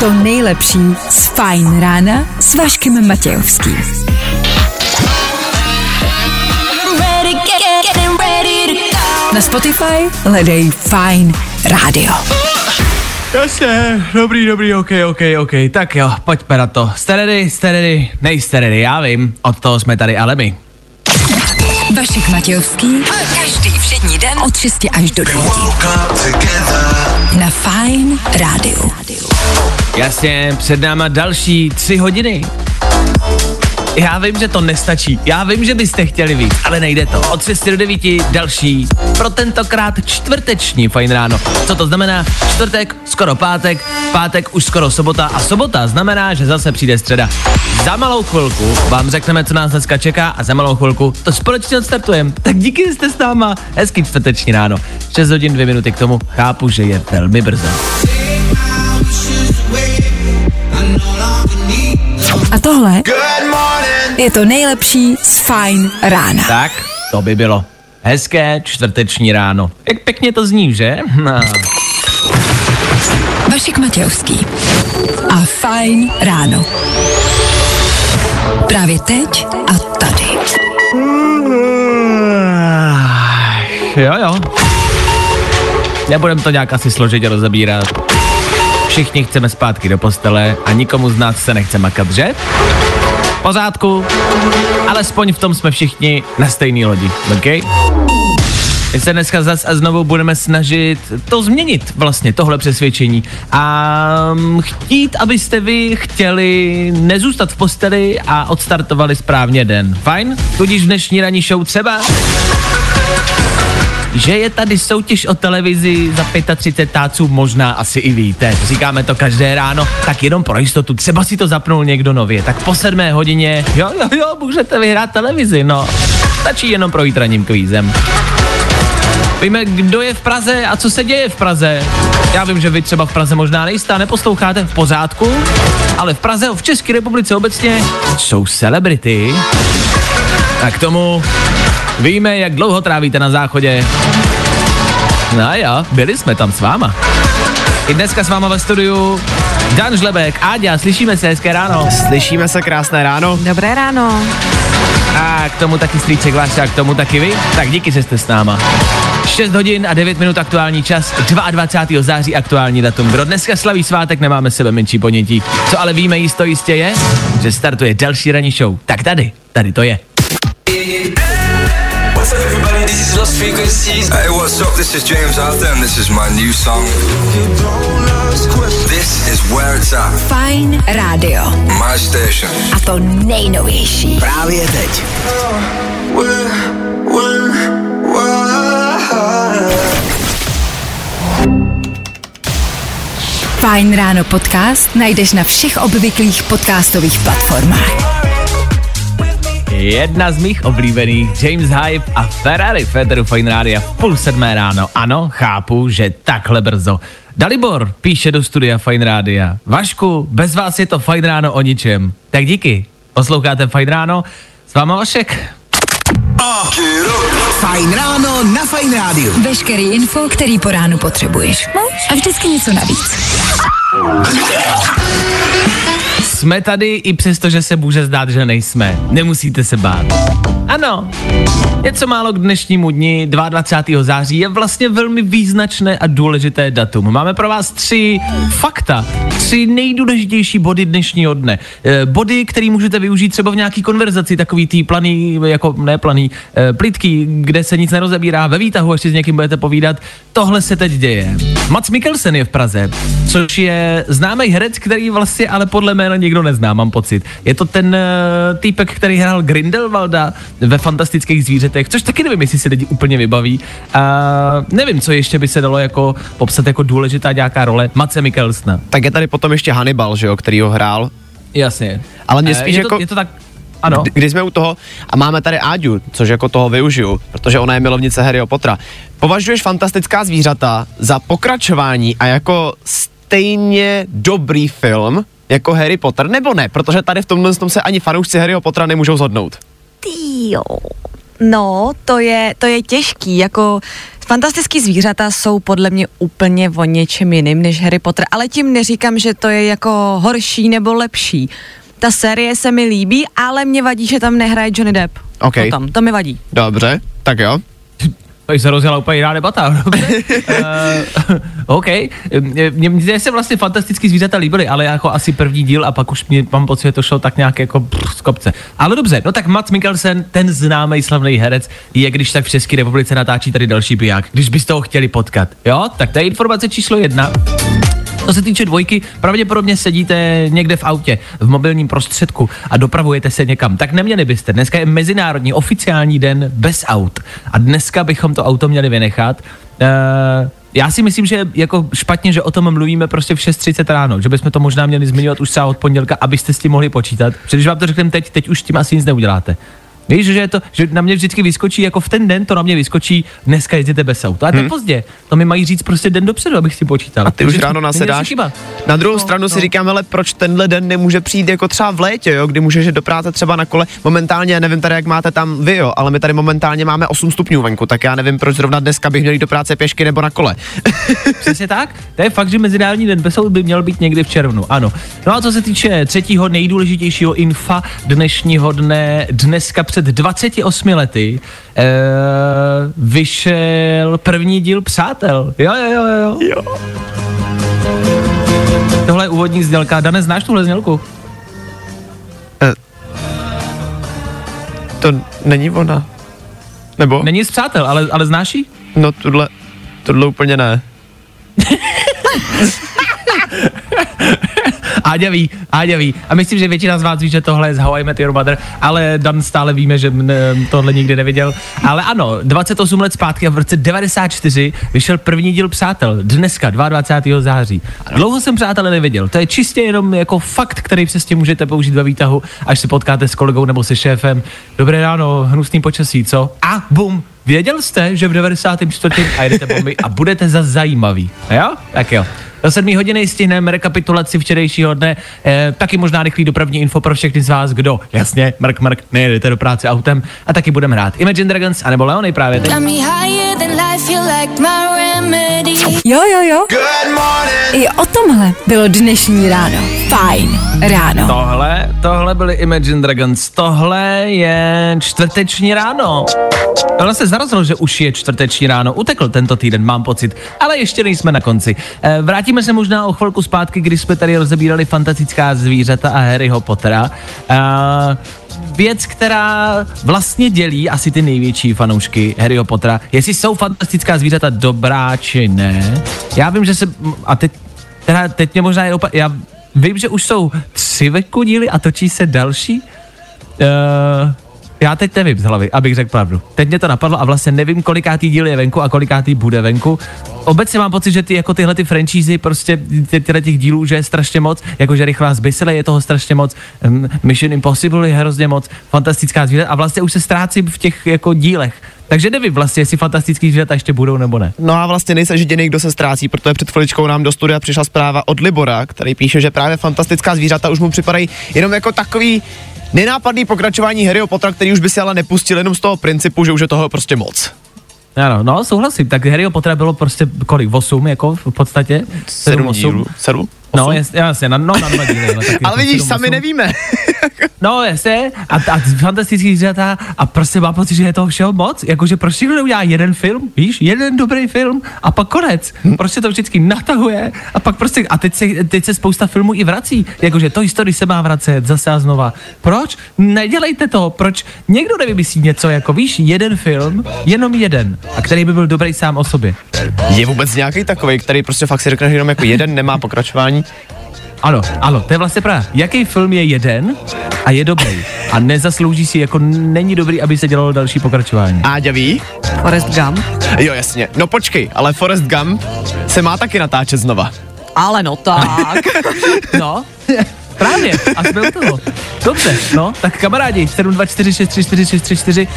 to nejlepší z Fajn rána s Vaškem Matějovským. Ready, get, get, getting ready to go. Na Spotify hledej Fajn rádio. Jasně, dobrý, dobrý, ok, ok, ok, tak jo, pojďme na to. Jste ready, jste ready, nejste ready, já vím, od toho jsme tady ale my. Vašek Matějovský. Každý všední den od 6 až do 9. Na Fajn rádiu. Jasně, před náma další tři hodiny. Já vím, že to nestačí. Já vím, že byste chtěli víc, ale nejde to. Od 6 do 9 další. Pro tentokrát čtvrteční fajn ráno. Co to znamená? Čtvrtek, skoro pátek, pátek už skoro sobota a sobota znamená, že zase přijde středa. Za malou chvilku vám řekneme, co nás dneska čeká a za malou chvilku to společně odstartujeme. Tak díky, že jste s náma. Hezký čtvrteční ráno. 6 hodin 2 minuty k tomu. Chápu, že je velmi brzo. A tohle je to nejlepší z Fajn rána. Tak, to by bylo. Hezké čtvrteční ráno. Jak pěkně to zní, že? No. Vašek Matějovský a Fajn ráno. Právě teď a tady. Jo, jo. Nebudem to nějak asi složitě rozebírat. Všichni chceme zpátky do postele a nikomu z nás se nechce makat, že? Pořádku, alespoň v tom jsme všichni na stejné lodi, OK? My se dneska zas a znovu budeme snažit to změnit, vlastně tohle přesvědčení. A mm, chtít, abyste vy chtěli nezůstat v posteli a odstartovali správně den. Fajn? Tudíž v dnešní ranní show třeba že je tady soutěž o televizi za 35 táců, možná asi i víte. Říkáme to každé ráno, tak jenom pro jistotu, třeba si to zapnul někdo nově, tak po sedmé hodině, jo, jo, jo, můžete vyhrát televizi, no. Stačí jenom projít ranním kvízem. Víme, kdo je v Praze a co se děje v Praze. Já vím, že vy třeba v Praze možná nejste a neposloucháte v pořádku, ale v Praze, v České republice obecně jsou celebrity. A k tomu víme, jak dlouho trávíte na záchodě. No jo, byli jsme tam s váma. I dneska s váma ve studiu Dan Žlebek, Áďa, slyšíme se, hezké ráno. Slyšíme se krásné ráno. Dobré ráno. A k tomu taky strýček váš a k tomu taky vy. Tak díky, že jste s náma. 6 hodin a 9 minut aktuální čas, 22. září aktuální datum. Kdo dneska slaví svátek, nemáme sebe menší ponětí. Co ale víme jisto jistě je, že startuje další ranní show. Tak tady, tady to je. What's up, everybody? This is Lost Frequencies. Hey, what's up? This is James Arthur, and this is my new song. This is where it's at. Fajn rádio. My station. A to nejnovější. Právě teď. Fajn ráno podcast najdeš na všech obvyklých podcastových platformách. Jedna z mých oblíbených, James Hype a Ferrari Federu Fine Rádia v půl sedmé ráno. Ano, chápu, že takhle brzo. Dalibor píše do studia Fine Rádia. Vašku, bez vás je to Fine Ráno o ničem. Tak díky. Posloucháte Fine Ráno? S váma Vašek. Fajn ráno na Fajn rádiu. Veškerý info, který po ránu potřebuješ. No a vždycky něco navíc. Jsme tady i přesto, že se může zdát, že nejsme. Nemusíte se bát. Ano, něco málo k dnešnímu dni, 22. září, je vlastně velmi význačné a důležité datum. Máme pro vás tři fakta, tři nejdůležitější body dnešního dne. E, body, které můžete využít třeba v nějaký konverzaci, takový tý planý, jako ne planý, e, plitký, kde se nic nerozebírá, ve výtahu, až si s někým budete povídat. Tohle se teď děje. Mats Mikkelsen je v Praze, což je známý herec, který vlastně ale podle jména nikdo nezná, mám pocit. Je to ten uh, týpek, který hrál Grindelwalda ve fantastických zvířetech, což taky nevím, jestli si lidi úplně vybaví. A nevím, co ještě by se dalo jako popsat jako důležitá nějaká role Mace Mikkelsna. Tak je tady potom ještě Hannibal, že jo, který ho hrál. Jasně. Ale mě Eh, spíš je, jako... to, je to tak, ano. Kdy- Když jsme u toho a máme tady Áďu, což jako toho využiju, protože ona je milovnice Harryho Pottera. Považuješ fantastická zvířata za pokračování a jako stejně dobrý film jako Harry Potter, nebo ne? Protože tady v tomhle tom se ani fanoušci Harryho Pottera nemůžou zhodnout. Týjo. No, to je, to je těžký, jako Fantastický zvířata jsou podle mě úplně o něčem jiným než Harry Potter, ale tím neříkám, že to je jako horší nebo lepší. Ta série se mi líbí, ale mě vadí, že tam nehraje Johnny Depp. OK. To, tam, to mi vadí. Dobře, tak jo. Tady se rozjela úplně jiná debata. Uh, OK. Mně, mně se vlastně fantastický zvířata líbily, ale jako asi první díl a pak už mě, mám pocit, že to šlo tak nějak jako brr, z kopce. Ale dobře, no tak Mats Mikkelsen, ten známý slavný herec, je když tak v České republice natáčí tady další piják. Když byste ho chtěli potkat. Jo, tak to je informace číslo jedna. Co se týče dvojky, pravděpodobně sedíte někde v autě, v mobilním prostředku a dopravujete se někam. Tak neměli byste. Dneska je mezinárodní oficiální den bez aut. A dneska bychom to auto měli vynechat. Uh, já si myslím, že jako špatně, že o tom mluvíme prostě v 6.30 ráno, že bychom to možná měli zmiňovat už třeba od pondělka, abyste s tím mohli počítat. Protože když vám to řekneme teď, teď už tím asi nic neuděláte. Víš, že, je to, že na mě vždycky vyskočí, jako v ten den to na mě vyskočí, dneska jezdíte bez auta. A to je pozdě. To mi mají říct prostě den dopředu, abych si počítal. A ty už ráno nasedáš. Na druhou stranu si říkám, ale proč tenhle den nemůže přijít jako třeba v létě, jo, kdy můžeš do práce třeba na kole. Momentálně, nevím tady, jak máte tam vy, jo, ale my tady momentálně máme 8 stupňů venku, tak já nevím, proč zrovna dneska bych měl jít do práce pěšky nebo na kole. Přesně tak. To je fakt, že Mezinárodní den bez by měl být někdy v červnu. Ano. No a co se týče třetího nejdůležitějšího infa dnešního dne, dneska před 28 lety eh, vyšel první díl Přátel. Jo, jo, jo, jo. jo. Tohle je úvodní znělka. Dane, znáš tuhle znělku? To není ona. Nebo? Není z Přátel, ale, ale znáš ji? No tohle, tohle úplně ne. Áďa ví, Áďa ví. A myslím, že většina z vás ví, že tohle je z How I Met Your Mother, ale Dan stále víme, že mne, tohle nikdy neviděl. Ale ano, 28 let zpátky a v roce 94 vyšel první díl Přátel, dneska, 22. září. Dlouho jsem Přátelé neviděl, to je čistě jenom jako fakt, který přesně můžete použít ve výtahu, až se potkáte s kolegou nebo se šéfem. Dobré ráno, hnusný počasí, co? A bum, Věděl jste, že v 94. a jedete bomby a budete za zajímavý. Jo? Tak jo. Do 7 hodiny stihneme rekapitulaci včerejšího dne, eh, taky možná rychlý dopravní info pro všechny z vás, kdo, jasně, mrk, mrk, nejedete do práce autem a taky budeme hrát Imagine Dragons anebo Leony právě teď. Jo, jo, jo. I o tomhle bylo dnešní ráno. Fajn ráno. Tohle, tohle byly Imagine Dragons, tohle je čtvrteční ráno. Tohle se zarazilo, že už je čtvrteční ráno, utekl tento týden, mám pocit, ale ještě nejsme na konci. Eh, vrátíme se možná o chvilku zpátky, kdy jsme tady rozebírali fantastická zvířata a Harryho Pottera. Eh, věc, která vlastně dělí asi ty největší fanoušky Harryho Pottera, jestli jsou fantastická zvířata dobrá či ne. Já vím, že se, a teď, teda teď mě možná je opa- já vím, že už jsou tři veku díly a točí se další. Uh, já teď nevím z hlavy, abych řekl pravdu. Teď mě to napadlo a vlastně nevím, kolikátý díl je venku a kolikátý bude venku. Obecně mám pocit, že ty jako tyhle ty franchízy, prostě ty, tyhle těch dílů, že je strašně moc, jakože rychlá zbysele je toho strašně moc, um, Mission Impossible je hrozně moc, fantastická zvířata a vlastně už se ztrácím v těch jako dílech. Takže nevím vlastně, jestli fantastický zvířata ještě budou nebo ne. No a vlastně nejse jediný, kdo se ztrácí, protože před chviličkou nám do studia přišla zpráva od Libora, který píše, že právě fantastická zvířata už mu připadají jenom jako takový nenápadný pokračování Harryho Pottera, který už by si ale nepustil jenom z toho principu, že už je toho prostě moc. Ano, no, souhlasím. Tak Harryho Pottera bylo prostě kolik? 8 jako v podstatě? Sedm dílů. Sedm? No, Osm? jas, jasně, na, no, na dva díly. No, Ale vidíš, sami nevíme. No, jasně, a, a fantastický zvířata a prostě mám pocit, že je toho všeho moc, jakože proč někdo neudělá jeden film, víš, jeden dobrý film a pak konec. Prostě to vždycky natahuje a pak prostě, a teď se, teď se spousta filmů i vrací, jakože to historii se má vracet zase a znova. Proč? Nedělejte to, proč někdo nevymyslí něco, jako víš, jeden film, jenom jeden, a který by byl dobrý sám o sobě. Je vůbec nějaký takový, který prostě fakt si řekne, že jenom jako jeden nemá pokračování? Ano, ano, to je vlastně pravda. Jaký film je jeden a je dobrý a nezaslouží si, jako není dobrý, aby se dělalo další pokračování. Áďa ví? Forrest Gump. Jo, jasně. No počkej, ale Forrest Gump se má taky natáčet znova. Ale no tak. No, právě, a jsme u toho. Dobře, no, tak kamarádi, 724634634,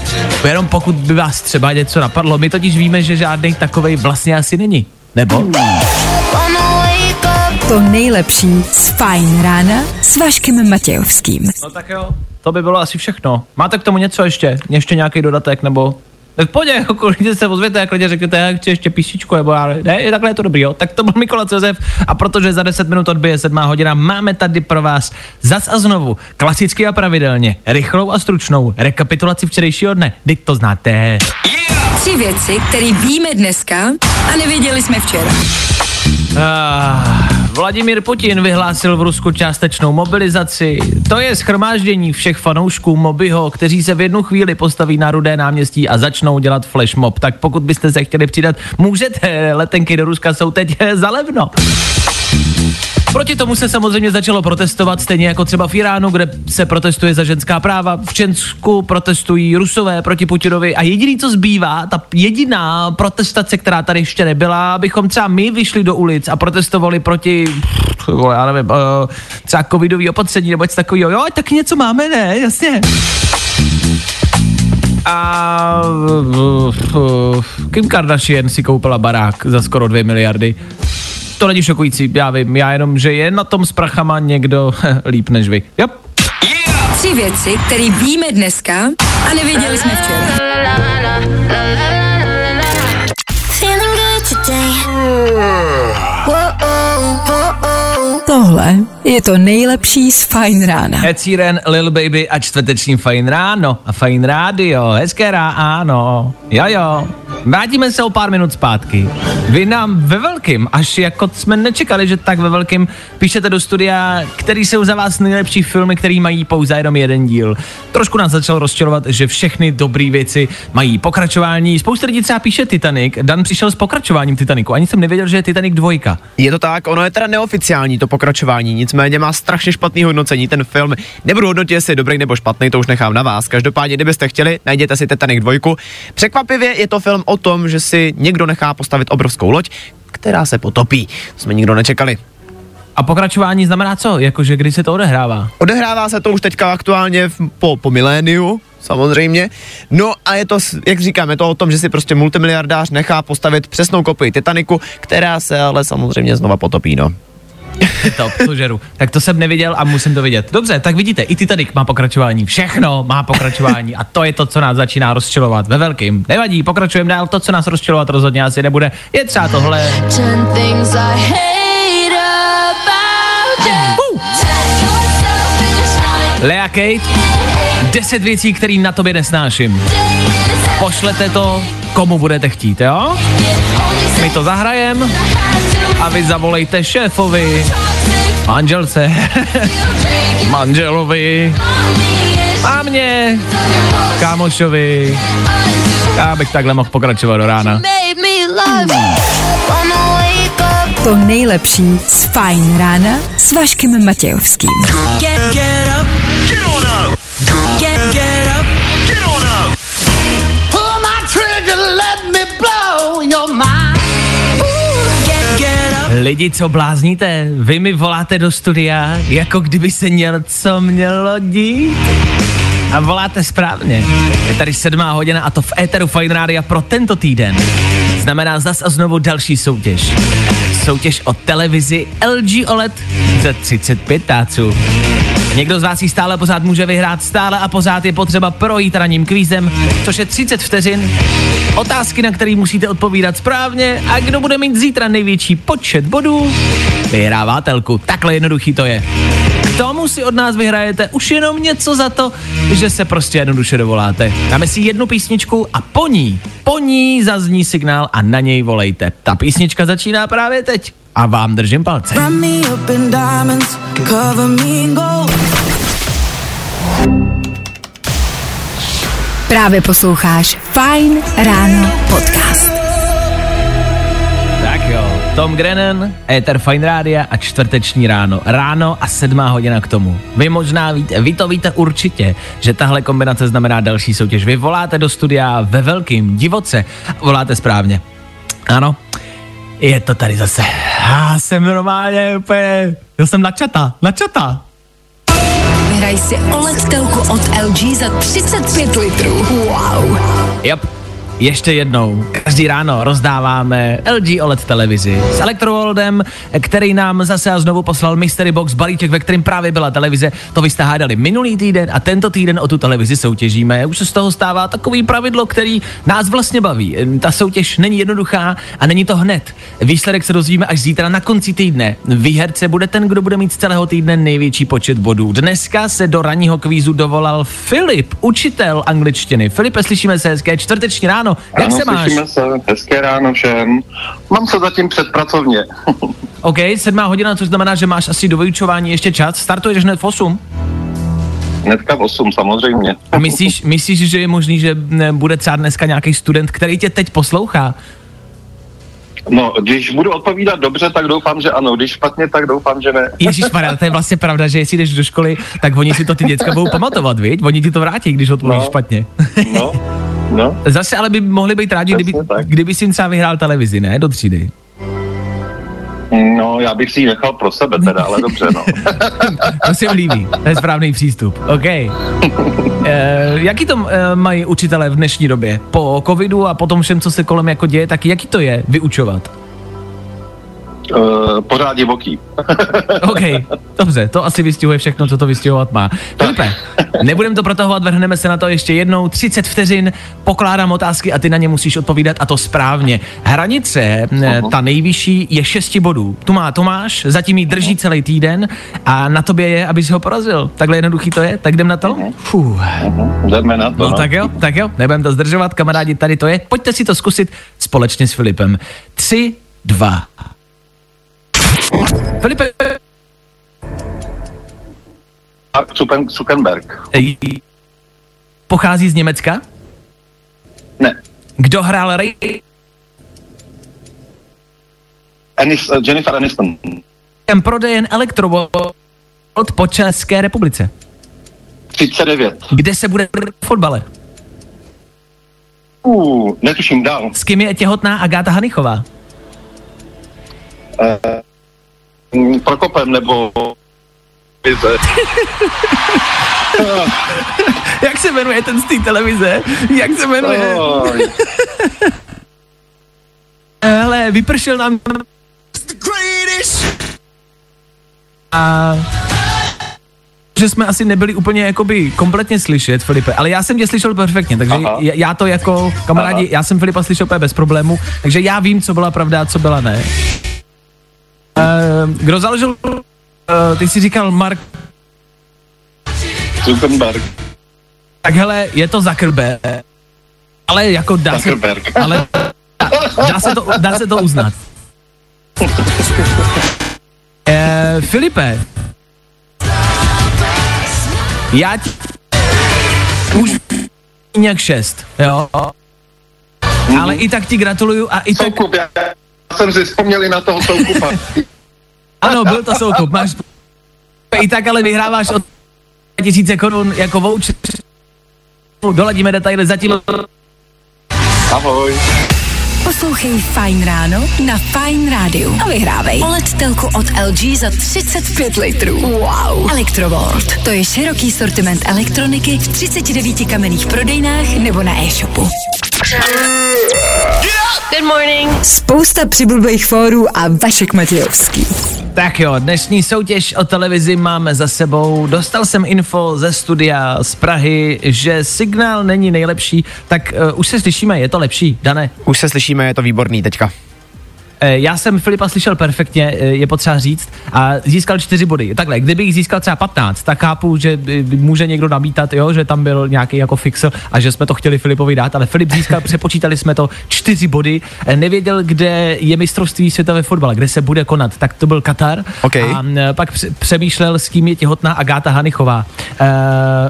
jenom pokud by vás třeba něco napadlo, my totiž víme, že žádný takovej vlastně asi není. Nebo? To nejlepší z Fajn rána s Vaškem Matějovským. No tak jo, to by bylo asi všechno. Máte k tomu něco ještě? Ještě nějaký dodatek, nebo V pohodě, okolí se ozvěte a klidně řeknete, jak chci ještě písničku, nebo já, ne, je takhle je to dobrý, jo. Tak to byl Mikola Cezef a protože za 10 minut odbije 7 hodina, máme tady pro vás zas a znovu, klasicky a pravidelně, rychlou a stručnou rekapitulaci včerejšího dne. Teď to znáte. Tři věci, které víme dneska a nevěděli jsme včera. Ah, Vladimír Putin vyhlásil v Rusku částečnou mobilizaci. To je schromáždění všech fanoušků Mobyho, kteří se v jednu chvíli postaví na rudé náměstí a začnou dělat flash mob. Tak pokud byste se chtěli přidat, můžete. Letenky do Ruska jsou teď zalevno. Proti tomu se samozřejmě začalo protestovat, stejně jako třeba v Iránu, kde se protestuje za ženská práva. V Česku protestují Rusové proti Putinovi a jediný, co zbývá, ta jediná protestace, která tady ještě nebyla, abychom třeba my vyšli do ulic a protestovali proti, já nevím, uh, třeba covidový opatření nebo něco takového. Jo, tak něco máme, ne? Jasně. A uh, Kim Kardashian si koupila barák za skoro 2 miliardy. To není šokující, já vím, já jenom, že je na tom s prachama někdo líp než vy. Jo? Tři věci, které víme dneska a nevěděli jsme včera. Tohle je to nejlepší z Fine Rána. Ed Sheeran, Lil Baby a čtvrteční Fajn ráno a Fajn rádio, hezké ráno, jo jo. Vrátíme se o pár minut zpátky. Vy nám ve velkým, až jako jsme nečekali, že tak ve velkým, píšete do studia, který jsou za vás nejlepší filmy, který mají pouze jenom jeden díl. Trošku nás začalo rozčilovat, že všechny dobré věci mají pokračování. Spousta lidí třeba píše Titanic. Dan přišel s pokračováním Titaniku. Ani jsem nevěděl, že je Titanic dvojka. Je to tak, ono je teda neoficiální to pokračování, nicméně má strašně špatný hodnocení ten film. Nebudu hodnotit, jestli je dobrý nebo špatný, to už nechám na vás. Každopádně, kdybyste chtěli, najděte si Titanic 2. Překvapivě je to film tom, že si někdo nechá postavit obrovskou loď, která se potopí. To jsme nikdo nečekali. A pokračování znamená co? Jakože kdy se to odehrává? Odehrává se to už teďka aktuálně v, po, po miléniu, samozřejmě. No a je to, jak říkám, je to o tom, že si prostě multimiliardář nechá postavit přesnou kopii Titaniku, která se ale samozřejmě znova potopí, no. Top, to žeru. Tak to jsem neviděl a musím to vidět. Dobře, tak vidíte, i Titanic má pokračování. Všechno má pokračování a to je to, co nás začíná rozčilovat. Ve velkým. Nevadí, pokračujeme dál. To, co nás rozčilovat rozhodně asi nebude, je třeba tohle. Lea Kate, 10 věcí, které na tobě nesnáším. Pošlete to, komu budete chtít, jo? My to zahrajem a vy zavolejte šéfovi, manželce, manželovi, a mě, kámošovi. Já bych takhle mohl pokračovat do rána. To nejlepší z Fine Rána s Vaškem Matějovským. Get, get up. Get on up. Get, get up. Get on up. Pull my trigger, let me blow your mind. Lidi, co blázníte? Vy mi voláte do studia, jako kdyby se měl, co mělo dít. A voláte správně. Je tady sedmá hodina a to v éteru Fine Rádia pro tento týden. Znamená zas a znovu další soutěž. Soutěž o televizi LG OLED za 35 táců. Někdo z vás ji stále pořád může vyhrát, stále a pořád je potřeba projít ranním kvízem, což je 30 vteřin. Otázky, na které musíte odpovídat správně a kdo bude mít zítra největší počet bodů, vyhrává telku. Takhle jednoduchý to je. K tomu si od nás vyhrajete už jenom něco za to, že se prostě jednoduše dovoláte. Dáme si jednu písničku a po ní, po ní zazní signál a na něj volejte. Ta písnička začíná právě teď a vám držím palce. Právě posloucháš Fine Ráno podcast. Tak jo, Tom Grennan, Ether Fine Rádia a čtvrteční ráno. Ráno a sedmá hodina k tomu. Vy možná víte, vy to víte určitě, že tahle kombinace znamená další soutěž. Vy voláte do studia ve velkým, divoce, voláte správně. Ano, je to tady zase. Já jsem normálně úplně, já jsem načata, načata. Vyhraj si OLED telku od LG za 35 litrů. Wow. Yep. Ještě jednou, každý ráno rozdáváme LG OLED televizi s Electrovoldem, který nám zase a znovu poslal Mystery Box balíček, ve kterém právě byla televize. To vy jste hádali minulý týden a tento týden o tu televizi soutěžíme. Už se z toho stává takový pravidlo, který nás vlastně baví. Ta soutěž není jednoduchá a není to hned. Výsledek se dozvíme až zítra na konci týdne. Výherce bude ten, kdo bude mít z celého týdne největší počet bodů. Dneska se do ranního kvízu dovolal Filip, učitel angličtiny. Filipe, slyšíme se hezké čtvrteční ráno. Jak ano, se máš? se, hezké ráno všem. Mám se zatím předpracovně. OK, sedmá hodina, což znamená, že máš asi do vyučování ještě čas. Startuješ hned v 8. Hnedka v 8 samozřejmě. A myslíš, myslíš, že je možný, že bude třeba dneska nějaký student, který tě teď poslouchá? No, když budu odpovídat dobře, tak doufám, že ano. Když špatně, tak doufám, že ne. Ježíš to je vlastně pravda, že jestli jdeš do školy, tak oni si to ty děcka budou pamatovat, viď? Oni ti to vrátí, když odpovíš No. špatně. No, no. Zase ale by mohli být rádi, kdyby, tak. kdyby si jim třeba vyhrál televizi, ne? Do třídy. No, já bych si ji nechal pro sebe teda, ale dobře, no. To se mi líbí, to je správný přístup. OK. E, jaký to e, mají učitelé v dnešní době? Po covidu a po tom všem, co se kolem jako děje, tak jaký to je vyučovat? Uh, pořád divoký. OK, dobře, to asi vystihuje všechno, co to vystihovat má. Filipe, nebudem to protahovat, vrhneme se na to ještě jednou. 30 vteřin, pokládám otázky a ty na ně musíš odpovídat a to správně. Hranice, uh-huh. ta nejvyšší, je 6 bodů. Tu má Tomáš, zatím ji drží celý týden a na tobě je, abys ho porazil. Takhle jednoduchý to je, tak jdem na to? Fuh. Jdeme na to. No, no, tak jo, tak jo, nebudem to zdržovat, kamarádi, tady to je. Pojďte si to zkusit společně s Filipem. 3, 2, Felipe... Mark Zuckerberg. Pochází z Německa? Ne. Kdo hrál Ray? Anis, uh, eh, Jennifer Aniston. Ten prodejen Electrovolt po České republice. 39. Kde se bude v fotbale? Uh, netuším dál. S kým je těhotná Agáta Hanichová? Uh, Prokopem nebo... Vize. Jak se jmenuje ten z té televize? Jak se jmenuje? Hele, vypršel nám... A že jsme asi nebyli úplně jakoby kompletně slyšet, Filipe, ale já jsem tě slyšel perfektně, takže Aha. já, já to jako kamarádi, já jsem Filipa slyšel úplně bez problému, takže já vím, co byla pravda a co byla ne. Uh, kdo založil, uh, ty jsi říkal Mark, Zuckerberg. tak hele, je to Zuckerberg, ale jako dá se, Zuckerberg. ale dá, dá, se to, dá se to uznat. Eh, Filipe, já ti... Už nějak šest, jo? Ale i tak ti gratuluju a i tak... jsem si vzpomněl i na toho soukupa. Ano, byl to soukup, máš... I tak ale vyhráváš od tisíce korun jako voucher. Doladíme detaily zatím. Ahoj. Poslouchej Fine ráno na Fine rádiu a vyhrávej OLED telku od LG za 35 litrů. Wow. Electrovolt. To je široký sortiment elektroniky v 39 kamenných prodejnách nebo na e-shopu. Good morning. Spousta přibulbých fórů a Vašek Matějovský. Tak jo, dnešní soutěž o televizi máme za sebou. Dostal jsem info ze studia z Prahy, že signál není nejlepší, tak uh, už se slyšíme, je to lepší, Dané. Už se slyšíme, je to výborný teďka. Eh, Já jsem Filipa slyšel perfektně, eh, je potřeba říct, a získal čtyři body. Takhle, kdybych získal třeba 15, tak chápu, že eh, může někdo namítat, jo, že tam byl nějaký jako fixl a že jsme to chtěli Filipovi dát, ale Filip získal, přepočítali jsme to, čtyři body, nevěděl, kde je mistrovství světa ve fotbale, kde se bude konat, tak to byl Katar. OK. A pak pře- přemýšlel, s kým je těhotná Agáta Hanichová. E,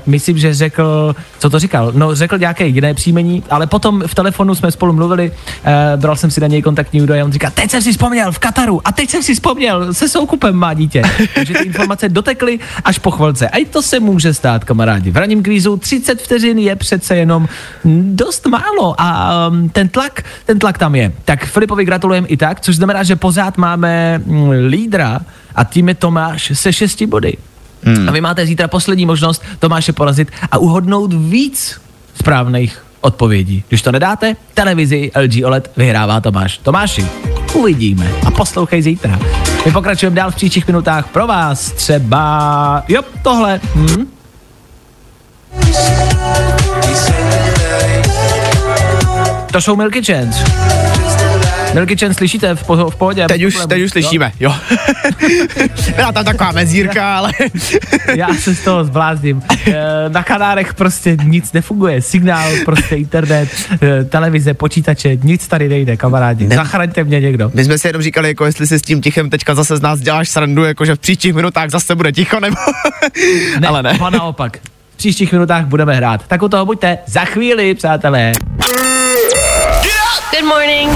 myslím, že řekl, co to říkal? No, řekl nějaké jiné příjmení, ale potom v telefonu jsme spolu mluvili, e, bral jsem si na něj kontaktní údaje a on říká, teď jsem si vzpomněl v Kataru a teď jsem si vzpomněl, se soukupem má dítě. Takže ty informace dotekly až po chvilce. A i to se může stát, kamarádi. V raním kvízu 30 vteřin je přece jenom dost málo a um, ten tlak, ten tlak tam je. Tak Filipovi gratulujeme i tak, což znamená, že pořád máme mm, lídra a tím je Tomáš se 6 body. Hmm. A vy máte zítra poslední možnost Tomáše porazit a uhodnout víc správných odpovědí. Když to nedáte, televizi LG OLED vyhrává Tomáš. Tomáši, uvidíme a poslouchej zítra. My pokračujeme dál v příštích minutách pro vás. Třeba, jo, tohle. Hm? To jsou Milky Chance. Milky Chance slyšíte v, po, v pohodě? Teď už, teď už slyšíme, jo. Byla tam taková mezírka, ale Já se z toho zblázním. Eh, Na Kanárech prostě nic nefunguje. Signál, prostě internet, eh, televize, počítače, nic tady nejde, kamarádi. Ne- Zachraňte mě někdo. my jsme si jenom říkali, jako jestli si s tím tichem teďka zase z nás děláš srandu, jako že v příštích minutách zase bude ticho, nebo... Ne, ale ne. naopak. V příštích minutách budeme hrát. Tak u toho buďte za chvíli, přátelé.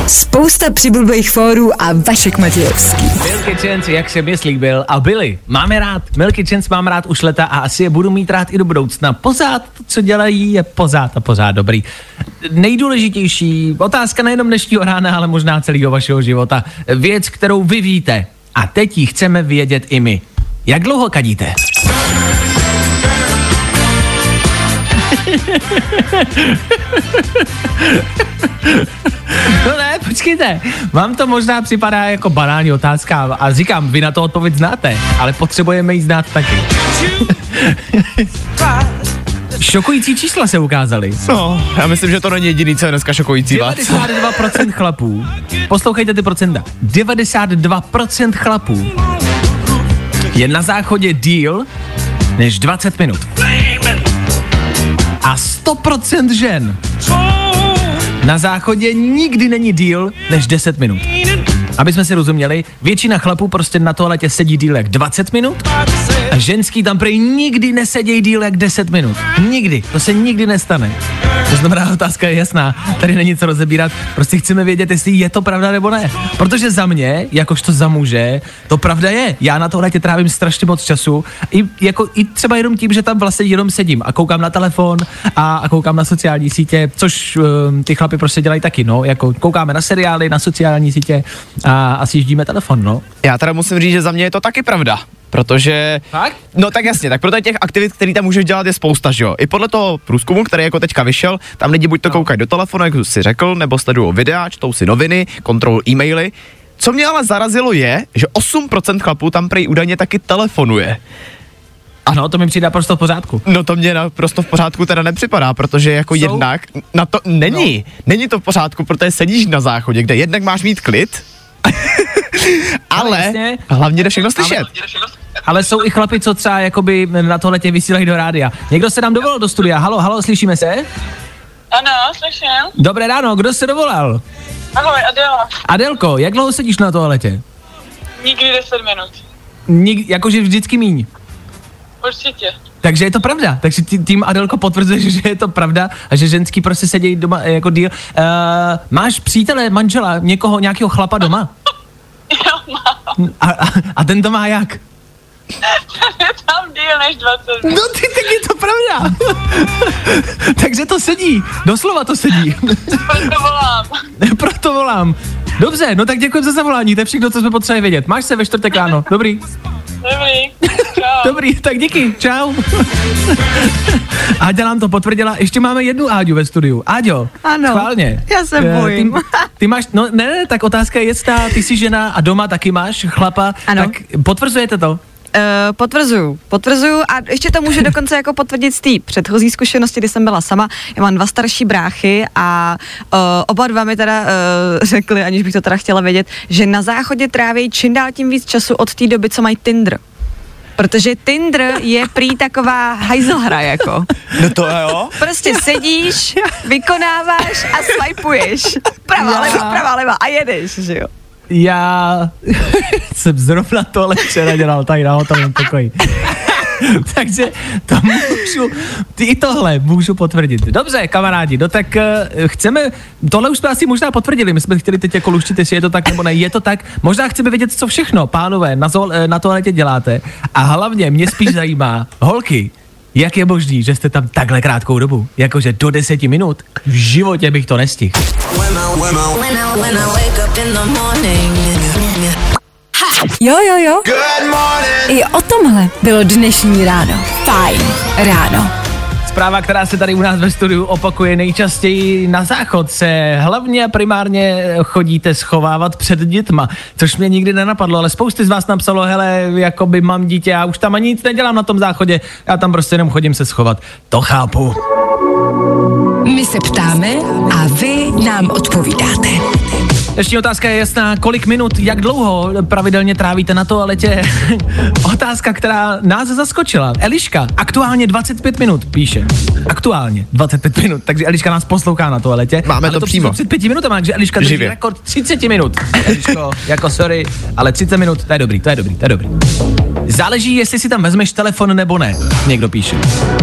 Spousta přibulbých fórů a Vašek Matějovský. Milky Chance, jak jsem je slíbil, a byli. Máme rád. Milky Chance mám rád už leta a asi je budu mít rád i do budoucna. Pořád to, co dělají, je pořád a pořád dobrý. Nejdůležitější otázka nejenom dnešního rána, ale možná celého vašeho života. Věc, kterou vy víte. A teď ji chceme vědět i my. Jak dlouho kadíte? No ne, počkejte. Vám to možná připadá jako banální otázka a říkám, vy na to odpověď znáte, ale potřebujeme ji znát taky. Šokující čísla se ukázaly. No, já myslím, že to není jediný, co je dneska šokující vás. 92% chlapů, poslouchejte ty procenta, 92% chlapů je na záchodě díl než 20 minut. A 100% žen na záchodě nikdy není díl než 10 minut. Aby jsme si rozuměli, většina chlapů prostě na toaletě sedí díl jak 20 minut a ženský tam prej nikdy nesedějí díl jak 10 minut. Nikdy. To se nikdy nestane. To znamená, otázka je jasná. Tady není co rozebírat. Prostě chceme vědět, jestli je to pravda nebo ne. Protože za mě, jakožto za muže, to pravda je. Já na toaletě trávím strašně moc času. I, jako, i třeba jenom tím, že tam vlastně jenom sedím a koukám na telefon a, a koukám na sociální sítě, což um, ty chlapi prostě dělají taky, no. Jako koukáme na seriály, na sociální sítě a, a sjíždíme telefon, no. Já teda musím říct, že za mě je to taky pravda. Protože, Fakt? no tak jasně, tak proto těch aktivit, které tam můžeš dělat, je spousta, že jo. I podle toho průzkumu, který jako teďka vyšel, tam lidi buď to koukají do telefonu, jak jsi řekl, nebo sledují videa, čtou si noviny, kontrolují e-maily. Co mě ale zarazilo je, že 8% chlapů tam prej údajně taky telefonuje. Ano, to mi přijde prostě v pořádku. No to mě naprosto v pořádku teda nepřipadá, protože jako Jsou- jednak na to není, no. není to v pořádku, protože sedíš na záchodě, kde jednak máš mít klid, ale jasně. hlavně jde všechno slyšet. Ale jsou i chlapi, co třeba jakoby na tohletě vysílají do rádia. Někdo se nám dovolal do studia. Halo, halo, slyšíme se? Ano, slyším. Dobré ráno, kdo se dovolal? Ahoj, Adela. Adelko, jak dlouho sedíš na toaletě? Nikdy 10 minut. Nik, jakože vždycky míň. Určitě. Takže je to pravda. Takže tím Adelko potvrzuje, že je to pravda a že ženský prostě sedějí doma jako díl. Uh, máš přítele, manžela, někoho, nějakého chlapa doma? Jo, mám. A, a, a ten to má jak? Je tam díl než 20 minut. No ty, tak je to pravda. Takže to sedí, doslova to sedí. Proto volám. Proto volám. Dobře, no tak děkuji za zavolání, to je všechno, co jsme potřebovali vědět. Máš se ve čtvrtek ráno, dobrý. Dobrý. Čau. Dobrý, tak díky, čau. Áďa nám to potvrdila, ještě máme jednu Áďu ve studiu. Áďo, Ano, schválně. já se Eh, bojím. Ty, ty máš, no ne, ne, tak otázka je jistá, ty jsi žena a doma taky máš chlapa, Ano. tak potvrzujete to? Uh, potvrzuju, potvrzuju a ještě to můžu dokonce jako potvrdit z té předchozí zkušenosti, kdy jsem byla sama. Já mám dva starší bráchy a uh, oba dva mi teda uh, řekli, aniž bych to teda chtěla vědět, že na záchodě tráví čím dál tím víc času od té doby, co mají Tinder. Protože Tinder je prý taková hajzlhra jako. No to jo. Prostě sedíš, vykonáváš a swipuješ. Pravá, Já- leva, pravá, leva a jedeš, že jo. Já jsem zrovna tohle včera dělal tady na hotelovém pokoji. Takže to můžu, i tohle můžu potvrdit. Dobře, kamarádi, no tak uh, chceme, tohle už jsme asi možná potvrdili, my jsme chtěli teď jako luštit, jestli je to tak nebo ne, je to tak, možná chceme vědět, co všechno, pánové, na, zo, eh, na toaletě děláte a hlavně mě spíš zajímá, holky, jak je možný, že jste tam takhle krátkou dobu? Jakože do deseti minut? V životě bych to nestihl. Jo, jo, jo. I o tomhle bylo dnešní ráno. Fajn ráno. Zpráva, která se tady u nás ve studiu opakuje nejčastěji na záchod, se hlavně a primárně chodíte schovávat před dětma, což mě nikdy nenapadlo, ale spousty z vás napsalo, hele, jakoby mám dítě, já už tam ani nic nedělám na tom záchodě, já tam prostě jenom chodím se schovat. To chápu. My se ptáme a vy nám odpovídáte. Dnešní otázka je jasná, kolik minut, jak dlouho pravidelně trávíte na toaletě? otázka, která nás zaskočila. Eliška, aktuálně 25 minut, píše. Aktuálně 25 minut, takže Eliška nás poslouchá na toaletě. Máme Ale to přímo. Před 5 minutami, takže Eliška drží rekord 30 minut. Eliško, jako sorry, ale 30 minut, to je dobrý, to je dobrý, to je dobrý. Záleží, jestli si tam vezmeš telefon nebo ne, někdo píše.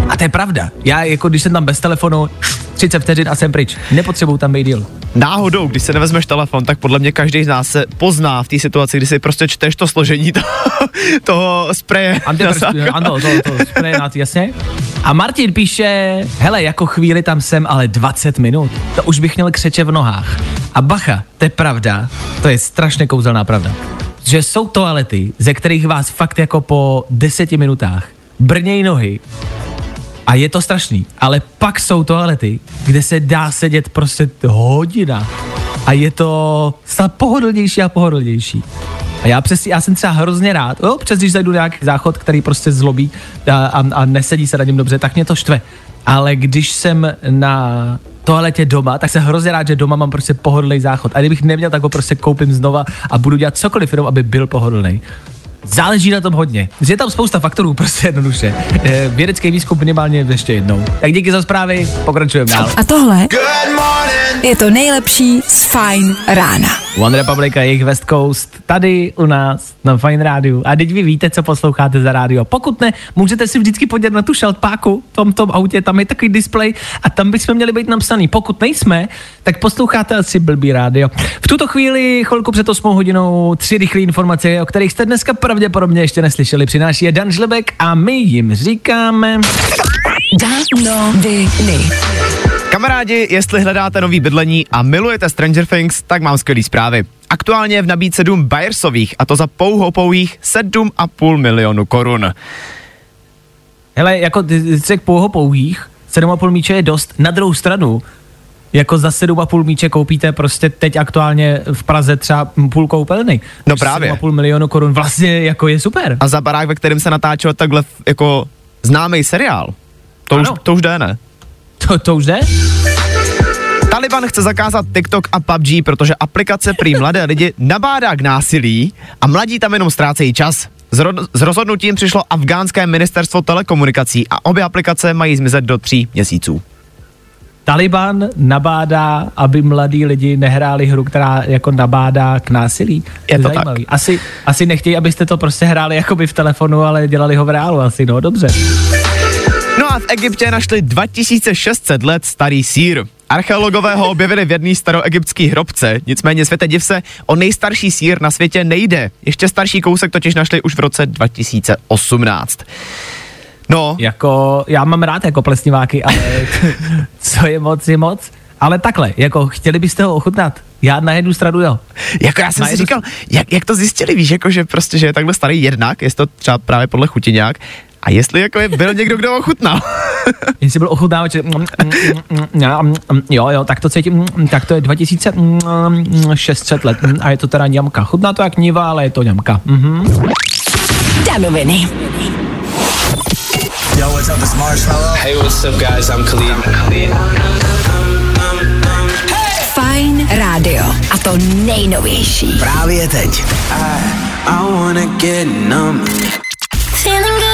A to je pravda. Já jako když jsem tam bez telefonu, 30 vteřin a jsem pryč. Nepotřebuju tam být díl. Náhodou, když se nevezmeš telefon, tak podle mě každý z nás se pozná v té situaci, kdy si prostě čteš to složení toho, toho spreje. Antiprst, ano, to, to spreje na jasně. A Martin píše, hele, jako chvíli tam jsem, ale 20 minut. To už bych měl křeče v nohách. A bacha, to je pravda, to je strašně kouzelná pravda. Že jsou toalety, ze kterých vás fakt jako po deseti minutách brnějí nohy a je to strašný, ale pak jsou toalety, kde se dá sedět prostě hodina a je to snad pohodlnější a pohodlnější. A já přes, já jsem třeba hrozně rád, jo, přes když zajdu nějaký záchod, který prostě zlobí a, a, a nesedí se na něm dobře, tak mě to štve. Ale když jsem na toaletě doma, tak jsem hrozně rád, že doma mám prostě pohodlný záchod. A kdybych neměl, tak ho prostě koupím znova a budu dělat cokoliv jenom, aby byl pohodlný. Záleží na tom hodně. Je tam spousta faktorů, prostě jednoduše. Eh, Vědecký výzkum minimálně ještě jednou. Tak díky za zprávy, pokračujeme dál. A tohle je to nejlepší z Fine rána. One Republic a jejich West Coast tady u nás na Fine Rádiu. A teď vy víte, co posloucháte za rádio. Pokud ne, můžete si vždycky podívat na tu šaltpáku v tom, tom autě, tam je takový displej a tam bychom měli být napsaný. Pokud nejsme, tak posloucháte asi blbý rádio. V tuto chvíli, chvilku před 8 hodinou, tři rychlé informace, o kterých jste dneska pravděpodobně ještě neslyšeli. Přináší je Dan Žlebek a my jim říkáme... Danoviny. Kamarádi, jestli hledáte nový bydlení a milujete Stranger Things, tak mám skvělý zprávy. Aktuálně je v nabídce dům Bayersových a to za pouhou pouhých 7,5 milionu korun. Hele, jako ty řekl pouho pouhých, 7,5 míče je dost. Na druhou stranu, jako za 7,5 míče koupíte prostě teď aktuálně v Praze třeba půl koupelny. No právě. 7,5 milionu korun vlastně jako je super. A za barák, ve kterém se natáčel takhle jako známý seriál. To už, Ano. to už jde, ne? To, to už jde? Taliban chce zakázat TikTok a PUBG, protože aplikace prý mladé lidi nabádá k násilí a mladí tam jenom ztrácejí čas. S, ro- s rozhodnutím přišlo afgánské ministerstvo telekomunikací a obě aplikace mají zmizet do tří měsíců. Taliban nabádá, aby mladí lidi nehráli hru, která jako nabádá k násilí. Je to Zajímavý. Asi, asi nechtějí, abyste to prostě hráli jakoby v telefonu, ale dělali ho v reálu asi, no dobře. No a v Egyptě našli 2600 let starý sír. Archeologové ho objevili v jedné staroegyptské hrobce, nicméně světe div se, o nejstarší sír na světě nejde. Ještě starší kousek totiž našli už v roce 2018. No, Jako, já mám rád jako plesniváky, ale co je moc, je moc. Ale takhle, jako chtěli byste ho ochutnat? Já na jednu stranu jo. jako já jsem Na si říkal, jak, jak to zjistili, víš, jako že prostě, že je takhle starý jednak, jest to třeba právě podle chuti nějak, a jestli jako je byl někdo, kdo ochutnal. Jestli byl ochutnávač, že mm, mm, mm, jo, jo, tak to cítím, tak to je 2600 let a je to teda ňamka. Chutná to jak niva, ale je to ňamka. Mhm. Danoviny. Yo, what's up? It's Marshmallow. Hey, what's up, guys? I'm Khalid. Fine rádio. A to nejnovější. Právě teď. I wanna get numb. Feeling good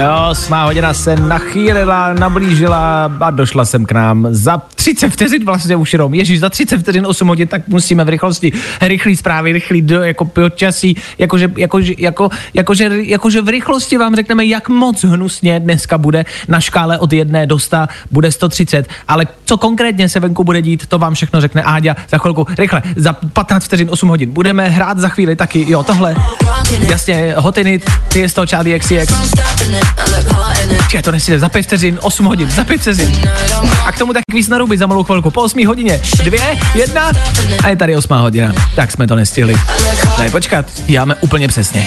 Jo, smá hodina se nachýlila, nablížila a došla jsem k nám za 30 vteřin vlastně už jenom. Ježíš, za 30 vteřin 8 hodin, tak musíme v rychlosti. Rychlý zprávy, rychlý do, jako počasí, jakože, jakože, jako, jakože, jakože v rychlosti vám řekneme, jak moc hnusně dneska bude na škále od 1 do 100, bude 130, ale co konkrétně se venku bude dít, to vám všechno řekne Áďa za chvilku. Rychle, za 15 vteřin 8 hodin. Budeme hrát za chvíli taky, jo, tohle. Jasně, hotiny, ty je z toho Charlie XCX. Čekaj, to nesíde, za 5 vteřin, 8 hodin, za 5 vteřin. A k tomu tak víc na ruby za malou chvilku, po 8 hodině. Dvě, jedna a je tady 8 hodina. Tak jsme to nestihli. Ne, počkat, stíháme úplně přesně.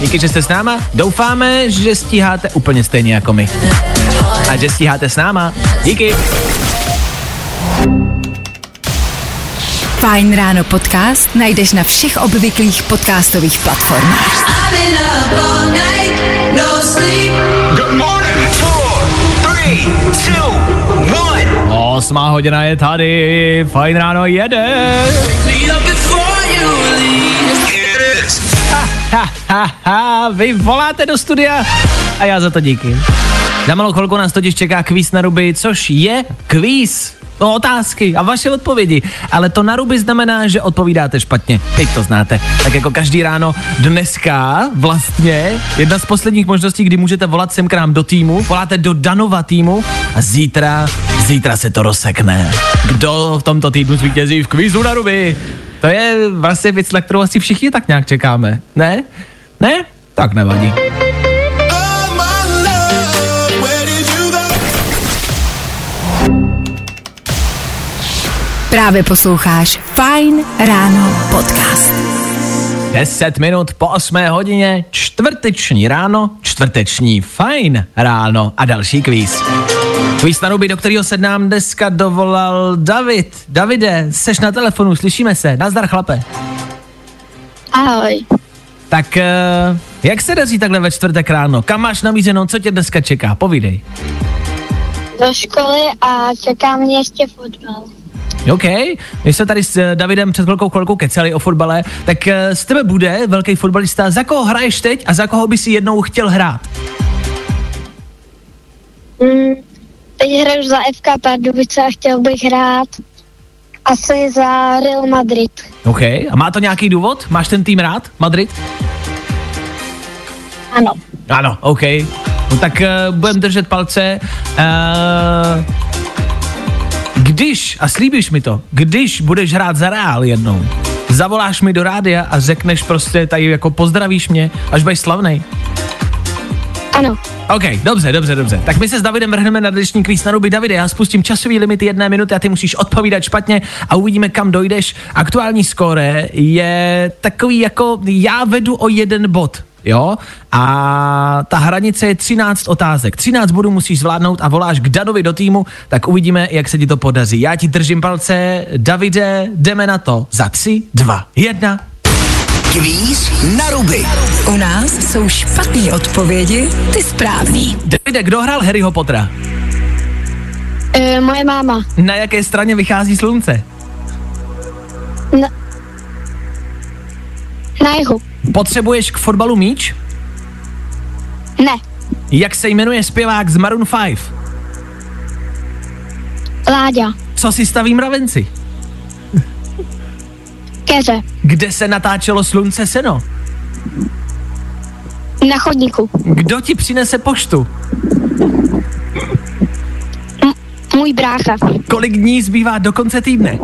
Díky, že jste s náma. Doufáme, že stíháte úplně stejně jako my. A že stíháte s náma. Díky. Fajn ráno podcast najdeš na všech obvyklých podcastových platformách. Osmá hodina je tady, fajn ráno jede. Ha, ha, ha, vy voláte do studia a já za to díky. Za malou chvilku nás totiž čeká kvíz na ruby, což je kvíz. No, otázky a vaše odpovědi. Ale to na ruby znamená, že odpovídáte špatně. Teď to znáte. Tak jako každý ráno dneska vlastně jedna z posledních možností, kdy můžete volat sem k nám do týmu, voláte do Danova týmu a zítra, zítra se to rozsekne. Kdo v tomto týdnu zvítězí v kvízu na ruby? To je vlastně věc, na kterou asi všichni tak nějak čekáme. Ne? Ne? Tak nevadí. Právě posloucháš Fajn ráno podcast. 10 minut po 8 hodině, čtvrteční ráno, čtvrteční fajn ráno a další kvíz. Kvíz na ruby, do kterého se nám dneska dovolal David. Davide, seš na telefonu, slyšíme se, nazdar chlape. Ahoj. Tak eh, jak se daří takhle ve čtvrtek ráno? Kam máš namířeno, co tě dneska čeká? Povídej. Do školy a čeká mě ještě fotbal. OK, my jsme tady s eh, Davidem před chvilkou chvilkou keceli o fotbale, tak eh, z tebe bude velký fotbalista. Za koho hraješ teď a za koho by si jednou chtěl hrát? Mm, teď hraju za FK Pardubice a chtěl bych hrát asi za Real Madrid. OK, a má to nějaký důvod? Máš ten tým rád, Madrid? Ano. Ano, OK. No tak uh, budeme držet palce. Uh, když, a slíbíš mi to, když budeš hrát za Real jednou, zavoláš mi do rádia a řekneš prostě tady jako pozdravíš mě, až budeš slavnej. Ano. OK, dobře, dobře, dobře. Tak my se s Davidem vrhneme na dnešní kvíz na ruby. Davide, já spustím časový limit jedné minuty a ty musíš odpovídat špatně a uvidíme, kam dojdeš. Aktuální skóre je takový jako já vedu o jeden bod. Jo? A ta hranice je 13 otázek. 13 bodů musíš zvládnout a voláš k Danovi do týmu, tak uvidíme, jak se ti to podaří. Já ti držím palce. Davide, jdeme na to. Za 3, 2, 1. Kvíz na ruby. U nás jsou špatné odpovědi, ty správný. Davide, kdo hrál Harryho Pottera? E, moje máma. Na jaké straně vychází slunce? Na, na jihu. Potřebuješ k fotbalu míč? Ne. Jak se jmenuje zpěvák z Maroon 5? Láďa. Co si staví mravenci? Keře. Kde se natáčelo slunce seno? Na chodníku. Kdo ti přinese poštu? Můj brácha. Kolik dní zbývá do konce týdne?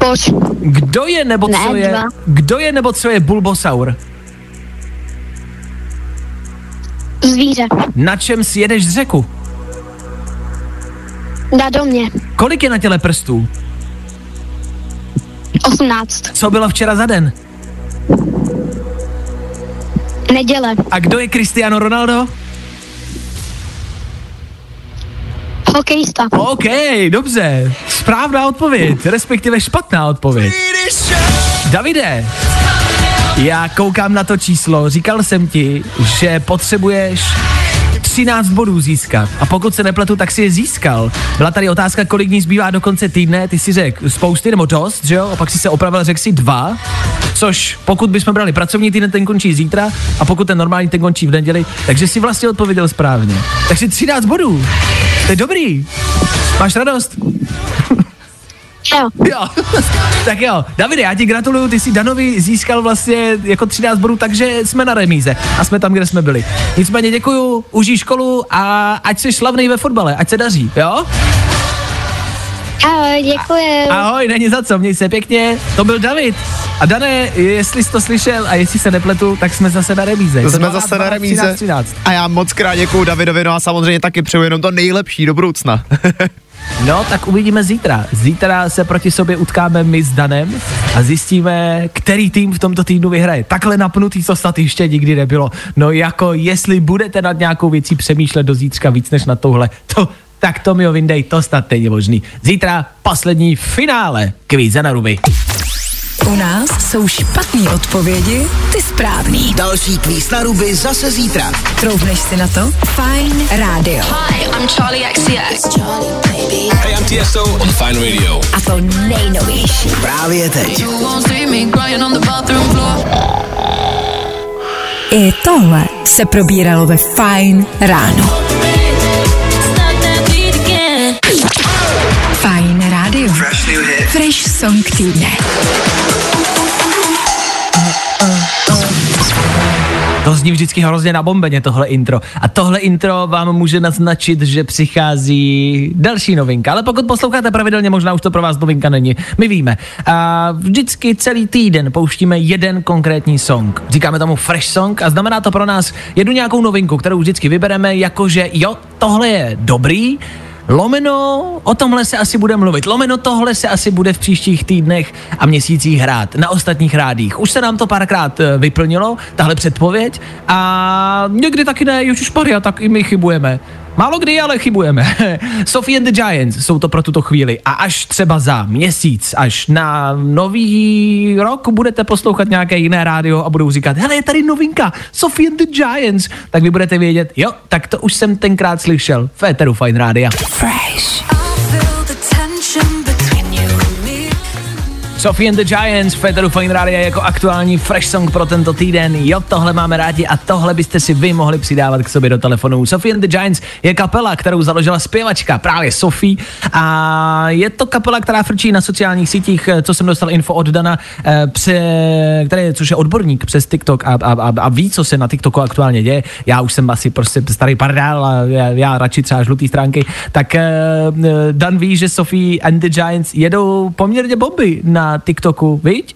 Poč. Kdo je nebo Ne, co je? dva. Kdo je nebo co je bulbosaur? Zvíře. Na čem si jedeš z řeku? Na domě. Kolik je na těle prstů? 18. Co bylo včera za den? Neděle. A kdo je Cristiano Ronaldo? Hokejista. OK, dobře. Správná odpověď, respektive špatná odpověď. Davide, já koukám na to číslo, říkal jsem ti, že potřebuješ 13 bodů získat. A pokud se nepletu, tak si je získal. Byla tady otázka, kolik dní zbývá do konce týdne, ty si řekl spousty nebo dost, že jo? A pak si se opravil, řekl si dva, což pokud bychom brali pracovní týden, ten končí zítra, a pokud ten normální, ten končí v neděli, takže si vlastně odpověděl správně. Takže 13 bodů. To je dobrý. Máš radost? Jo. Jo. tak jo, Davide, já ti gratuluju, ty jsi Danovi získal vlastně jako 13 bodů, takže jsme na remíze a jsme tam, kde jsme byli. Nicméně děkuju, užij školu a ať jsi slavný ve fotbale, ať se daří, jo? Ahoj, děkuji. Ahoj, není za co, měj se pěkně, to byl David. A Dané, jestli jsi to slyšel a jestli se nepletu, tak jsme zase na remíze. Je to Jsme 12, zase na 12, remíze. 13, 13. A já moc krát děkuju Davidovi, no a samozřejmě taky přeju jenom to nejlepší do budoucna. No, tak uvidíme zítra. Zítra se proti sobě utkáme my s Danem a zjistíme, který tým v tomto týdnu vyhraje. Takhle napnutý to snad ještě nikdy nebylo. No jako, jestli budete nad nějakou věcí přemýšlet do zítřka víc než na touhle, to, tak to mi ho vyndej, to snad není možný. Zítra poslední finále kvíze na ruby. U nás jsou špatné odpovědi, ty správný. Další kvíz na ruby zase zítra. Troufneš si na to? Fajn rádio. Hi, I'm Charlie XCX. Hey, I'm TSO on Fine Radio. A to nejnovější. Právě teď. I tohle se probíralo ve Fajn ráno. Fresh song týdne. To zní vždycky hrozně na bombeně, tohle intro. A tohle intro vám může naznačit, že přichází další novinka. Ale pokud posloucháte pravidelně, možná už to pro vás novinka není. My víme. A vždycky celý týden pouštíme jeden konkrétní song. Říkáme tomu fresh song a znamená to pro nás jednu nějakou novinku, kterou vždycky vybereme, jakože jo, tohle je dobrý, Lomeno, o tomhle se asi bude mluvit. Lomeno, tohle se asi bude v příštích týdnech a měsících hrát na ostatních rádích. Už se nám to párkrát eh, vyplnilo, tahle předpověď, a někdy taky ne, Paria, tak i my chybujeme. Málo kdy, ale chybujeme. Sophie and the Giants jsou to pro tuto chvíli. A až třeba za měsíc, až na nový rok budete poslouchat nějaké jiné rádio a budou říkat, hele, je tady novinka, Sophie and the Giants, tak vy budete vědět, jo, tak to už jsem tenkrát slyšel v Eteru Fine Rádia. Fresh. Sophie and the Giants, Federu Fine Radio jako aktuální fresh song pro tento týden. Jo, tohle máme rádi a tohle byste si vy mohli přidávat k sobě do telefonu. Sophie and the Giants je kapela, kterou založila zpěvačka, právě Sophie. A je to kapela, která frčí na sociálních sítích, eh, co jsem dostal info od Dana, eh, pře, který, což je odborník přes TikTok a, a, a, a ví, co se na TikToku aktuálně děje. Já už jsem asi prostě starý pardál a já, já radši třeba žlutý stránky. Tak eh, Dan ví, že Sophie and the Giants jedou poměrně bomby na TikToku, viď?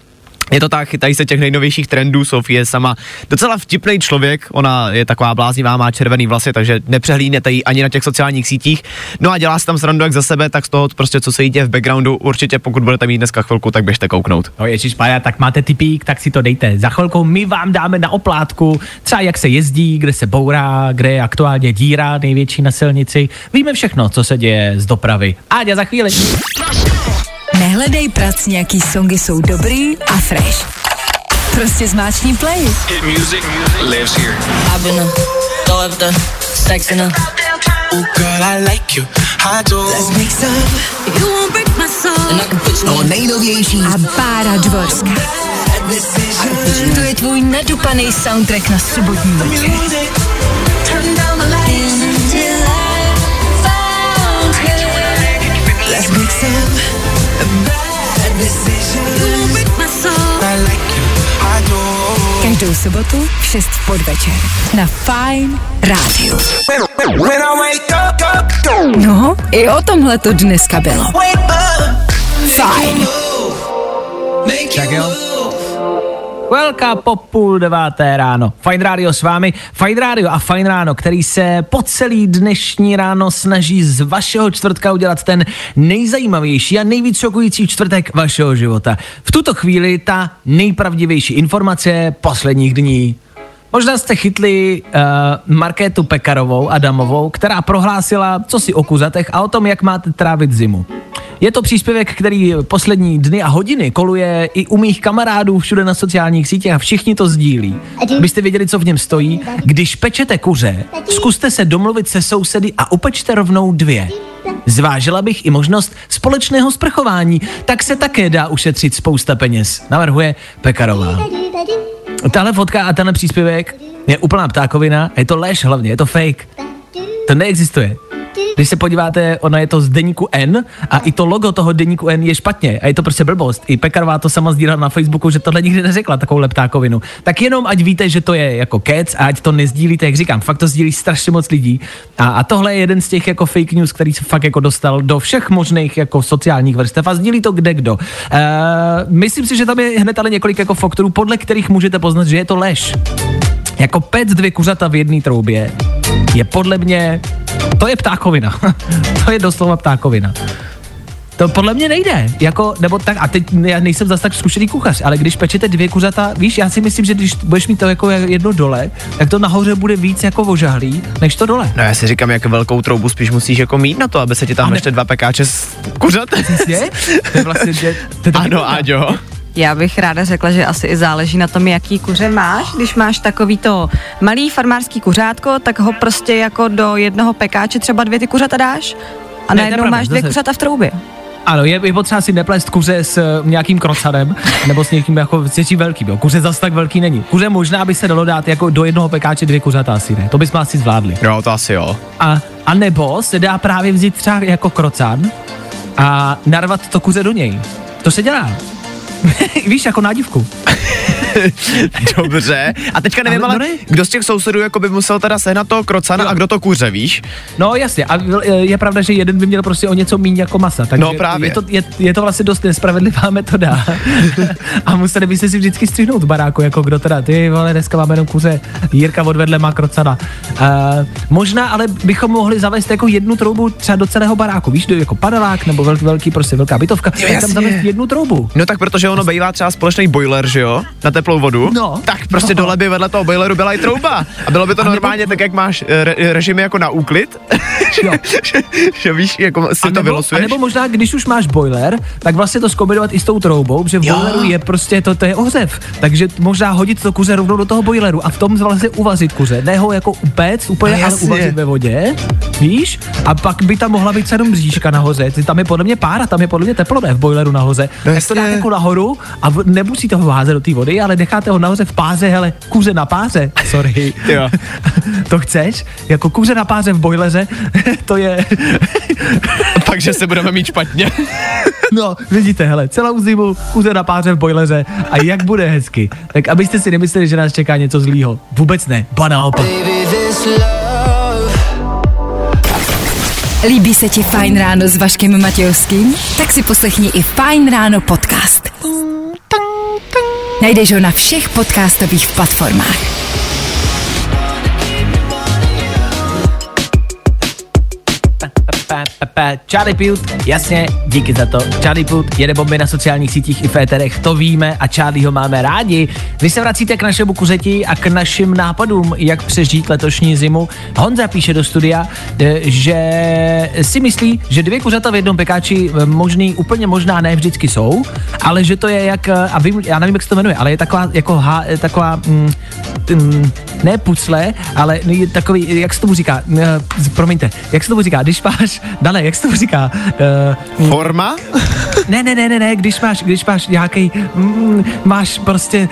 Je to tak, chytají se těch nejnovějších trendů, Sofie je sama docela vtipný člověk, ona je taková bláznivá, má červený vlasy, takže nepřehlídnete ji ani na těch sociálních sítích. No a dělá se tam srandu jak za sebe, tak z toho prostě, co se jí děje v backgroundu, určitě pokud budete mít dneska chvilku, tak běžte kouknout. No ježiš, pája, tak máte tipík, tak si to dejte. Za chvilku my vám dáme na oplátku třeba jak se jezdí, kde se bourá, kde je aktuálně díra největší na silnici. Víme všechno, co se děje z dopravy. Áďa, za chvíli. Nehledej prac, nějaký songy jsou dobrý a fresh. Prostě zmáčkni play. Hit music lives here. I've been a throw up the sex in a. Ooh, girl, I like you. I do. Let's make some. You won't break my soul. And I can put you To on. nejnovější A Bára Dvorská. To je tvůj nadupaný soundtrack na sobotní večer. Turn down the lights until I found you. Let's make some Každou sobotu v 6 v podvečer. Na Fine Radio. No, i o tomhle to dneska bylo. Make Tak jo. Velká po půl deváté ráno. Fine Radio s vámi. Fine Radio a Fine Ráno, který se po celý dnešní ráno snaží z vašeho čtvrtka udělat ten nejzajímavější a nejvíc šokující čtvrtek vašeho života. V tuto chvíli ta nejpravdivější informace posledních dní. Možná jste chytli uh, Markétu Pekarovou Adamovou, která prohlásila, co si o kuzatech a o tom, jak máte trávit zimu. Je to příspěvek, který poslední dny a hodiny koluje i u mých kamarádů všude na sociálních sítích a všichni to sdílí. Abyste věděli, co v něm stojí, když pečete kuře, zkuste se domluvit se sousedy a upečte rovnou dvě. Zvážila bych i možnost společného sprchování, tak se také dá ušetřit spousta peněz, navrhuje Pekarová. Tahle fotka a tenhle příspěvek je úplná ptákovina, je to lež hlavně, je to fake. To neexistuje. Když se podíváte, ono je to z deníku N a i to logo toho deníku N je špatně a je to prostě blbost. I Pekarová to sama sdílela na Facebooku, že tohle nikdy neřekla, takovou leptákovinu. Tak jenom ať víte, že to je jako kec a ať to nezdílíte, jak říkám, fakt to sdílí strašně moc lidí. A, a tohle je jeden z těch jako fake news, který se fakt jako dostal do všech možných jako sociálních vrstev a sdílí to kde kdo. Uh, myslím si, že tam je hned ale několik jako faktorů, podle kterých můžete poznat, že je to lež. Jako pec dvě kuřata v jedné troubě je podle mě, to je ptákovina. to je doslova ptákovina. To podle mě nejde, jako, nebo tak, a teď já nejsem zase tak zkušený kuchař, ale když pečete dvě kuřata, víš, já si myslím, že když budeš mít to jako jedno dole, tak to nahoře bude víc jako ožahlý, než to dole. No já si říkám, jak velkou troubu spíš musíš jako mít na to, aby se ti tam ne- ještě dva pekáče s kuřatem. Přesně? To je vlastně, že, to je Ano. Áďo. Já bych ráda řekla, že asi i záleží na tom, jaký kuře máš. Když máš takový to malý farmářský kuřátko, tak ho prostě jako do jednoho pekáče třeba dvě ty kuřata dáš a Ne, najednou máš dvě zase. kuřata v troubě. Ano, je, je potřeba si neplést kuře s uh, nějakým krocanem, nebo s někým jako s něčím velkým. Jo. Kuře zase tak velký není. Kuře možná by se dalo dát jako do jednoho pekáče dvě kuřata asi ne. To bychom asi zvládli. Jo, to asi jo. A, a nebo se dá právě vzít třeba jako krocan a narvat to kuře do něj. To se dělá. Víš, jako nádivku. Dobře. A teďka nevím, Ale ale, no ne. kdo z těch sousedů jako by musel teda sehnat toho krocana Jo. a kdo to kuře, víš? No jasně, a e, je pravda, že jeden by měl prostě o něco méně jako masa. Takže No, právě. Je to, je, je to vlastně dost nespravedlivá metoda. a museli byste si vždycky střihnout v baráku, jako kdo teda, ty vole, dneska máme jenom kuře, Jirka odvedle má krocana. Uh, možná ale bychom mohli zavést jako jednu troubu třeba do celého baráku, víš, do- jako panelák nebo velký, velký prostě velká bytovka, Jo, tam zavést jednu troubu. No tak protože ono bývá třeba společný boiler, že jo? Na teplou vodu. No. Tak prostě No. dole by vedle toho boileru byla i trouba. A bylo by to A nebo- normálně tak, jak máš eh, re, režimy jako na úklid. Jo. že, že, víš, jako si A to nebo, vylosuješ. a nebo možná, když už máš boiler, tak vlastně to zkombinovat i s tou troubou, protože v Jo. boileru je prostě, to, to je ohřev. Takže možná hodit to kuře rovnou do toho boileru a v tom vlastně uvařit kuře. Ne ho jako upéct úplně, No ale uvařit ve vodě. Víš? A pak by tam mohla být jenom bříška nahoře. Tam je podle mě pára, tam je podle mě teplo ne v boileru nahoře. No tak to jako nahoru a v, nemusíte ho házet do té vody, ale necháte ho nahoře v páře, hele, kuře na páře. Sorry. Jo. to chceš? Jako kuře na páře v bojleře, to je... Pak, že se budeme mít špatně. No, vidíte, hele, celou zimu kuře na páře v bojleře a jak bude hezky. Tak abyste si nemysleli, že nás čeká něco zlýho. Vůbec ne, ba naopak. Líbí se ti Fajn ráno s Vaškem Matějovským? Tak si poslechni i Fajn ráno podcast. Najdeš ho na všech podcastových platformách. Pa, pa, pa. Charlie Pute, jasně, díky za to. Charlie Pute jede bomby na sociálních sítích i v éterech, to víme a Charlie ho máme rádi. Vy se vracíte k našemu kuřeti a k našim nápadům, jak přežít letošní zimu. Honza píše do studia, eh, že si myslí, že dvě kuřata v jednom pekáči eh, možný, úplně možná ne vždycky jsou, ale že to je jak, eh, a vím, já nevím, jak se to jmenuje, ale je taková, jako ha, taková, mm, mm, ne pucle, ale takový, jak se tomu říká, promiňte, jak se tomu říká, když máš, Dane, jak se tomu říká, uh, Forma? ne, ne, ne, ne, ne, když máš, když máš nějaký, mm, máš prostě,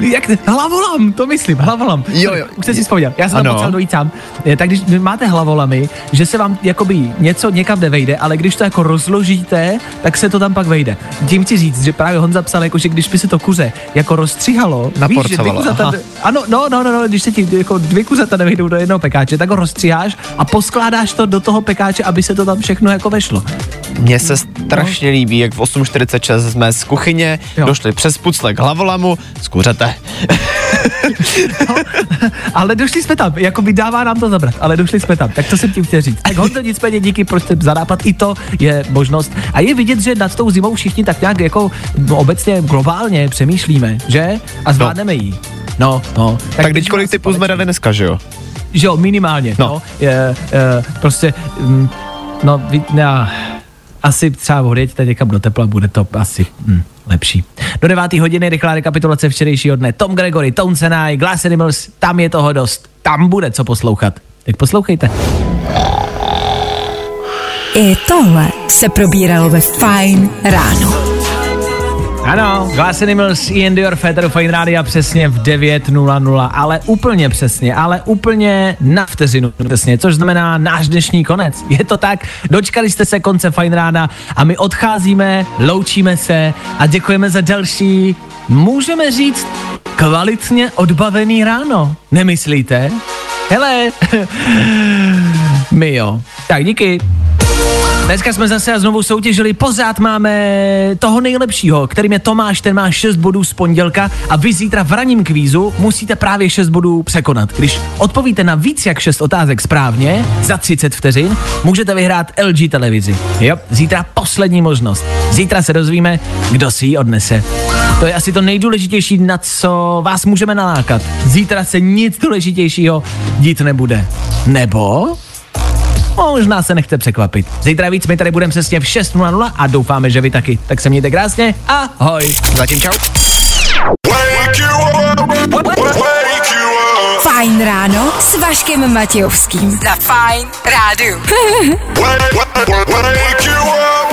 jak, hlavolam, to myslím, hlavolam. Jo, jo. Už jsi si vzpomněl, já jsem Ano. tam potřeboval dojít sám. Eh, Tak když máte hlavolamy, že se vám jakoby něco někam nevejde, ale když to jako rozložíte, tak se to tam pak vejde. Tím chci říct, že právě Honza psal, jako, že když by se to kuře jako rozstřihalo, víš, že dvě aha. ano, no, no, no, no, když se ti jako dvě kuřata nevejdou do jednoho pekáče, tak ho rozstříháš a poskládáš to do toho pekáče, aby se to tam všechno jako vešlo. Mně se strašně líbí, jak v 8.46 jsme z kuchyně Jo. došli přes pucle k hlavolamu, zkuřete. ale došli jsme tam, jako by dává nám to zabrat, ale došli jsme tam, tak to jsem tím chtěl říct. Tak Honzo, nicméně díky prostě za nápad, i to je možnost. A je vidět, že nad tou zimou všichni tak nějak jako no, obecně globálně přemýšlíme, že? A zvládneme ji. No, no. Tak teď kolik typů jsme dali dneska, že jo? Že jo, minimálně, no. No. no je, je, prostě, mm, no, no, asi třeba odjeďte někam do tepla, bude to asi hm, lepší. Do 9. hodiny rychlá rekapitulace včerejšího dne. Tom Gregory, Tone Senai, Glass Animals, tam je toho dost. Tam bude co poslouchat. Tak poslouchejte. I tohle se probíralo ve Fajn ráno. Ano, Glass Animals, Ian Dior, Féteru Fine Rádia přesně v 9.00, ale úplně přesně, ale úplně na vteřinu přesně, což znamená náš dnešní konec. Je to tak, dočkali jste se konce Fine Ráda a my odcházíme, loučíme se a děkujeme za další, můžeme říct, kvalitně odbavený ráno. Nemyslíte? Hele, my jo. Tak díky. Dneska jsme zase a znovu soutěžili, pořád máme toho nejlepšího, kterým je Tomáš, ten má 6 bodů z pondělka a vy zítra v raním kvízu musíte právě 6 bodů překonat. Když odpovíte na víc jak 6 otázek správně, za 30 vteřin, můžete vyhrát LG televizi. Jo, zítra poslední možnost. Zítra se dozvíme, kdo si ji odnese. To je asi to nejdůležitější, na co vás můžeme nalákat. Zítra se nic důležitějšího dít nebude. Nebo Možná se nechte překvapit. Zítra víc, my tady budeme přesně v 6.00 a doufáme, že vy taky. Tak se mějte krásně. Ahoj. Zatím čau. Fajn ráno s Vaškem Matějovským. Za Fajn rádu.